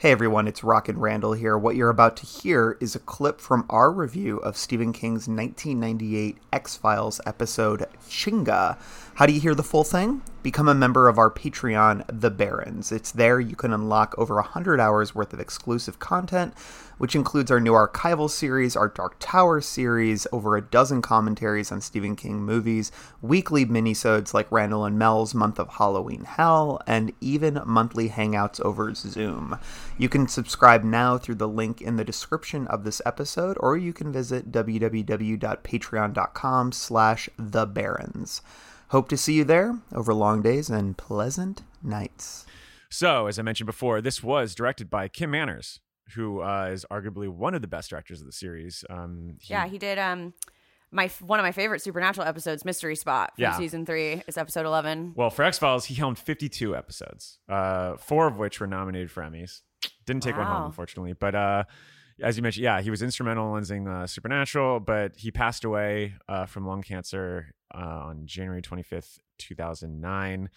Hey everyone, it's Rockin' Randall here. What you're about to hear is a clip from our review of Stephen King's 1998 X Files episode Chinga. How do you hear the full thing? Become a member of our Patreon, The Barrens. It's there you can unlock over 100 hours worth of exclusive content, which includes our new archival series, our Dark Tower series, over a dozen commentaries on Stephen King movies, weekly minisodes like Randall and Mel's Month of Halloween Hell, and even monthly hangouts over Zoom. You can subscribe now through the link in the description of this episode, or you can visit www.patreon.com slash the barrens. Hope to see you there over long days and pleasant nights. So, as I mentioned before, this was directed by Kim Manners, who uh, is arguably one of the best directors of the series. Um, he, yeah, he did um, my one of my favorite Supernatural episodes, Mystery Spot, from yeah. season three. Is episode eleven. Well, for X Files, he helmed fifty-two episodes, uh, four of which were nominated for Emmys. Didn't take wow. one home, unfortunately, but. Uh, as you mentioned, yeah, he was instrumental in lensing uh, Supernatural, but he passed away uh, from lung cancer uh, on January 25th, 2009.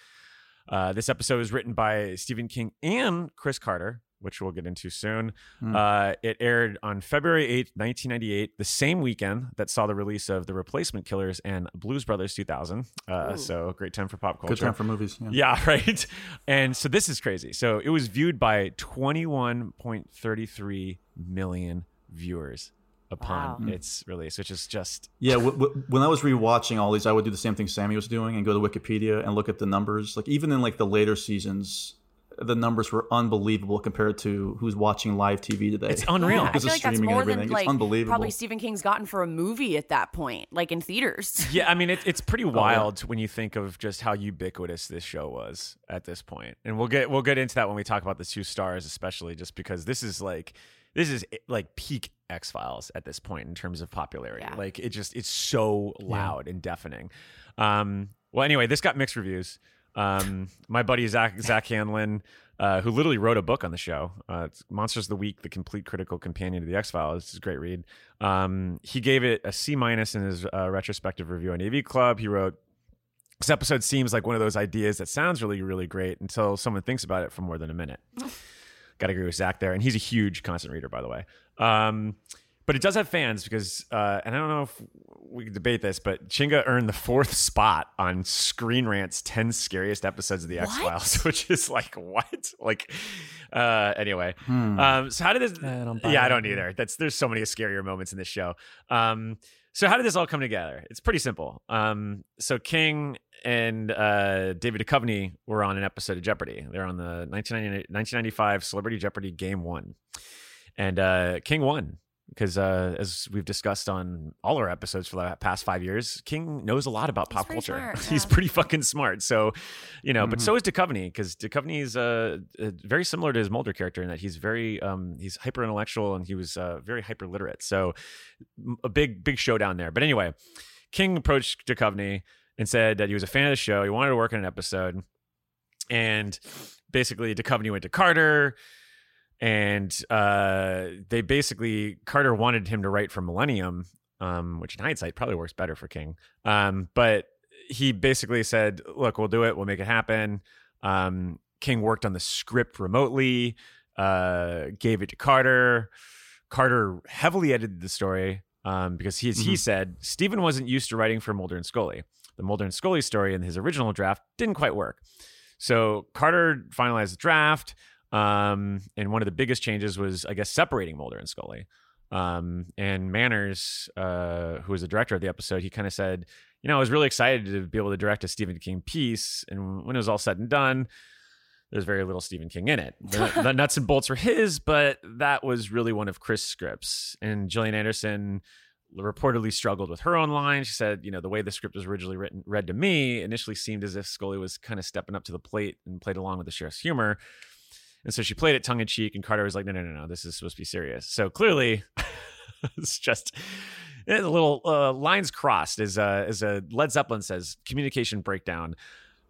Uh, this episode was written by Stephen King and Chris Carter, which we'll get into soon. Mm. Uh, it aired on February 8th, 1998, the same weekend that saw the release of The Replacement Killers and Blues Brothers 2000. Uh, so great time for pop culture. Good time for movies. Yeah. yeah, right. And so this is crazy. So it was viewed by 21.33 million viewers upon wow. Mm. its release, which is just yeah. W- w- when I was rewatching all these, I would do the same thing Sammy was doing and go to Wikipedia and look at the numbers. Like even in like the later seasons, the numbers were unbelievable compared to who's watching live TV today. It's unreal. Yeah, I feel like that's more than like unbelievable. probably Stephen King's gotten for a movie at that point, like in theaters. Yeah, I mean it, it's pretty wild oh, yeah. when you think of just how ubiquitous this show was at this point. point, and we'll get we'll get into that when we talk about the two stars, especially just because this is like this is like peak X Files at this point in terms of popularity. Yeah. Like it just it's so loud yeah. and deafening. Um, well, anyway, this got mixed reviews. Um, my buddy Zach Zach Handlen, uh, who literally wrote a book on the show, uh, Monsters of the Week: The Complete Critical Companion to the X Files. Is a great read. Um, he gave it a C minus in his uh, retrospective review on AV Club. He wrote. This episode seems like one of those ideas that sounds really, really great until someone thinks about it for more than a minute. Got to agree with Zach there, and he's a huge constant reader, by the way. Um, but it does have fans because, uh, and I don't know if we can debate this, but Chinga earned the fourth spot on Screen Rant's 10 scariest episodes of The X Files, which is like, what? Like, uh, anyway. Hmm. Um, so how did this? I yeah, I don't either. That's There's so many scarier moments in this show. Um, so how did this all come together? It's pretty simple. Um, so King and uh, David Duchovny were on an episode of Jeopardy. They're on the 1995 Celebrity Jeopardy Game One, and uh, King won because uh, as we've discussed on all our episodes for the past five years, King knows a lot about He's pop culture. Smart, yeah. He's pretty fucking smart. So, you know, mm-hmm. but so is Duchovny because Duchovny is uh, uh, very similar to his Mulder character in that he's very um, he's hyper intellectual and he was uh, very hyper literate. So, a big big showdown there. But anyway, King approached Duchovny and said that he was a fan of the show. He wanted to work on an episode, and basically Duchovny went to Carter and uh, they basically Carter wanted him to write for Millennium, um, which in hindsight probably works better for King. Um, but he basically said, "Look, we'll do it. We'll make it happen." Um, King worked on the script remotely, uh, gave it to Carter. Carter heavily edited the story um, because he, mm-hmm. he said Stephen wasn't used to writing for Mulder and Scully. The Mulder and Scully story in his original draft didn't quite work. So Carter finalized the draft. Um, and one of the biggest changes was, I guess, separating Mulder and Scully. Um, and Manners, uh, who was the director of the episode, he kind of said, you know, I was really excited to be able to direct a Stephen King piece. And when it was all said and done, there's very little Stephen King in it. The, the nuts and bolts were his, but that was really one of Chris' scripts. And Gillian Anderson reportedly struggled with her own line. She said, you know, the way the script was originally written, read to me, initially seemed as if Scully was kind of stepping up to the plate and played along with the sheriff's humor. And so she played it tongue in cheek, and Carter was like, no, no, no, no, this is supposed to be serious. So clearly, it's just a little uh, lines crossed, as, uh, as uh, Led Zeppelin says, communication breakdown.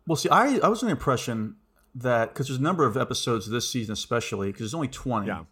Well, see, I, I was under the impression that because there's a number of episodes this season, especially because there's only 20. Yeah.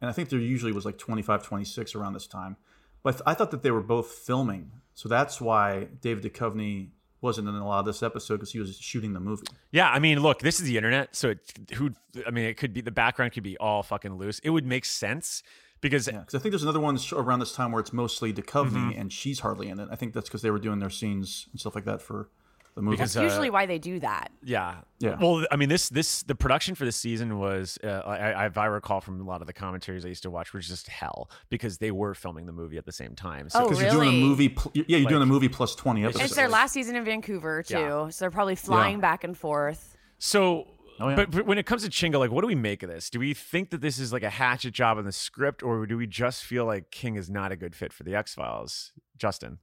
And I think there usually was like 25, 26 around this time. But I thought that they were both filming. So that's why David Duchovny wasn't in a lot of this episode because he was shooting the movie. Yeah, I mean, look, this is the internet, so it, who? I mean, it could be the background could be all fucking loose. It would make sense because yeah, I think there's another one around this time where it's mostly Duchovny mm-hmm. and she's hardly in it. I think that's because they were doing their scenes and stuff like that for the movie. Because, That's usually uh, why they do that. Yeah, yeah. Well, I mean, this this the production for this season was, uh, I, I, I recall from a lot of the commentaries I used to watch, was just hell because they were filming the movie at the same time. So, oh, really? you're doing a movie. Pl- yeah, you're like, doing a movie plus twenty episodes. It's their last season in Vancouver too, yeah. so they're probably flying yeah. back and forth. So Oh, yeah. but, but, when it comes to Chinga, like, what do we make of this? Do we think that this is like a hatchet job in the script, or do we just feel like King is not a good fit for the X Files? Justin,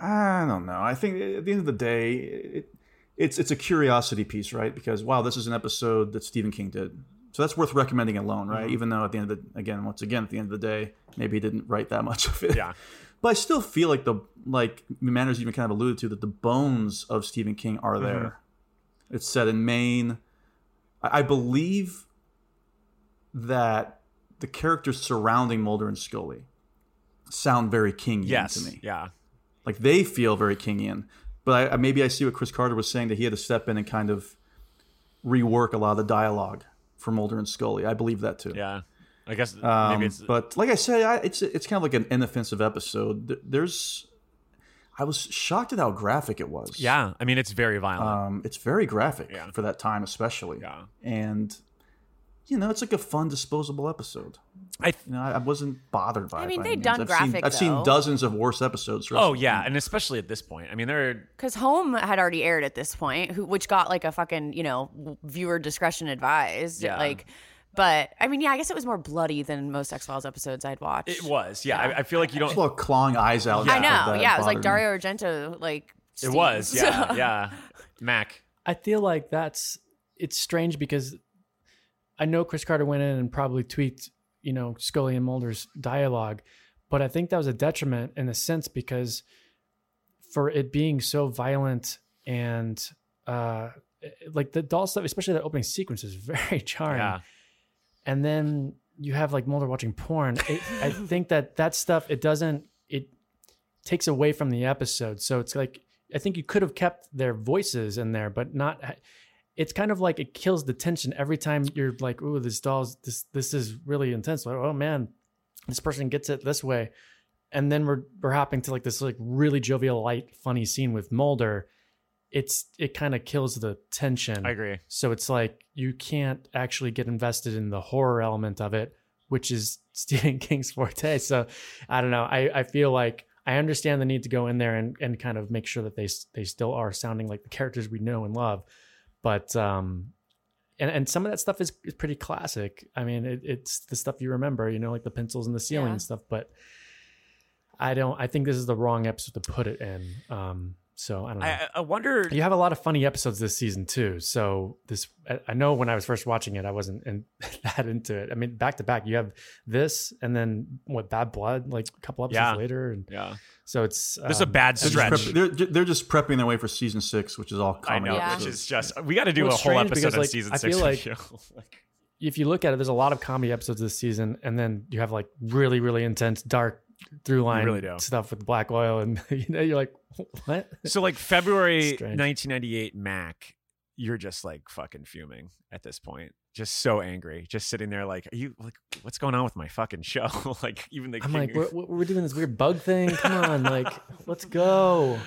I don't know. I think at the end of the day, it, it's it's a curiosity piece, right? Because wow, this is an episode that Stephen King did, so that's worth recommending alone, right? Mm-hmm. Even though at the end of the again, once again, at the end of the day, maybe he didn't write that much of it. Yeah. But I still feel like the like Manners even kind of alluded to that the bones of Stephen King are there. Mm-hmm. It's set in Maine. I, I believe that the characters surrounding Mulder and Scully sound very Kingian yes, to me. Yeah. Like they feel very Kingian. But I, maybe I see what Chris Carter was saying that he had to step in and kind of rework a lot of the dialogue for Mulder and Scully. I believe that too. Yeah, I guess um, it's. But like I said, I, it's it's kind of like an inoffensive episode. There's, I was shocked at how graphic it was. Yeah, I mean it's very violent. Um, it's very graphic yeah. for that time, especially. Yeah, and you know, it's like a fun disposable episode. I, you know, I wasn't bothered by. It. I mean, they've done I've graphic. Seen, I've though. seen dozens of worse episodes. Oh yeah, and especially at this point. I mean, they're because Home had already aired at this point, who, which got like a fucking you know viewer discretion advised. Yeah. Like, but I mean, yeah, I guess it was more bloody than most X Files episodes I'd watched. It was, yeah. yeah. I, I, feel like you don't. Well, clawing eyes out. Yeah. I know. Yeah, it was like Dario Argento. Like it was. Yeah, yeah. Mac. I feel like that's it's strange because I know Chris Carter went in and probably tweaked, you know, Scully and Mulder's dialogue, but I think that was a detriment in a sense because for it being so violent and uh like the doll stuff, especially that opening sequence is very charming. Yeah. And then you have like Mulder watching porn. It, I think that that stuff it doesn't it takes away from the episode. So it's like I think you could have kept their voices in there, but not it's kind of like it kills the tension every time you're like, "Ooh, this doll's this this is really intense." Like, oh man, this person gets it this way, and then we're we're hopping to like this like really jovial, light, funny scene with Mulder. It's it kind of kills the tension. I agree. So it's like you can't actually get invested in the horror element of it, which is Stephen King's forte. So I don't know. I I feel like I understand the need to go in there and and kind of make sure that they they still are sounding like the characters we know and love but um and and some of that stuff is, is pretty classic. I mean, it, it's the stuff you remember, you know, like the pencils in the ceiling yeah. and stuff. But I don't. I think this is the wrong episode to put it in. Um, so I don't know. I, I, wonder. You have a lot of funny episodes this season too. So this, I know when I was first watching it, I wasn't in, that into it. I mean, back to back, you have this, and then what? Bad Blood, like a couple episodes yeah. later, and yeah. So it's um, this is a um, bad stretch. They're, prep, they're, they're just prepping their way for season six, which is all comedy. I know, yeah. which is just we got to do well, a whole episode because, like, season I six. Like if you look at it, there's a lot of comedy episodes this season, and then you have like really, really intense, dark through line really stuff with black oil, and you know, you're like, what? So like February 1998 Mac, you're just like fucking fuming at this point. Just so angry, just sitting there like, are you like, what's going on with my fucking show? like, even the I'm king- like, we're, we're doing this weird bug thing. Come on, like, let's go.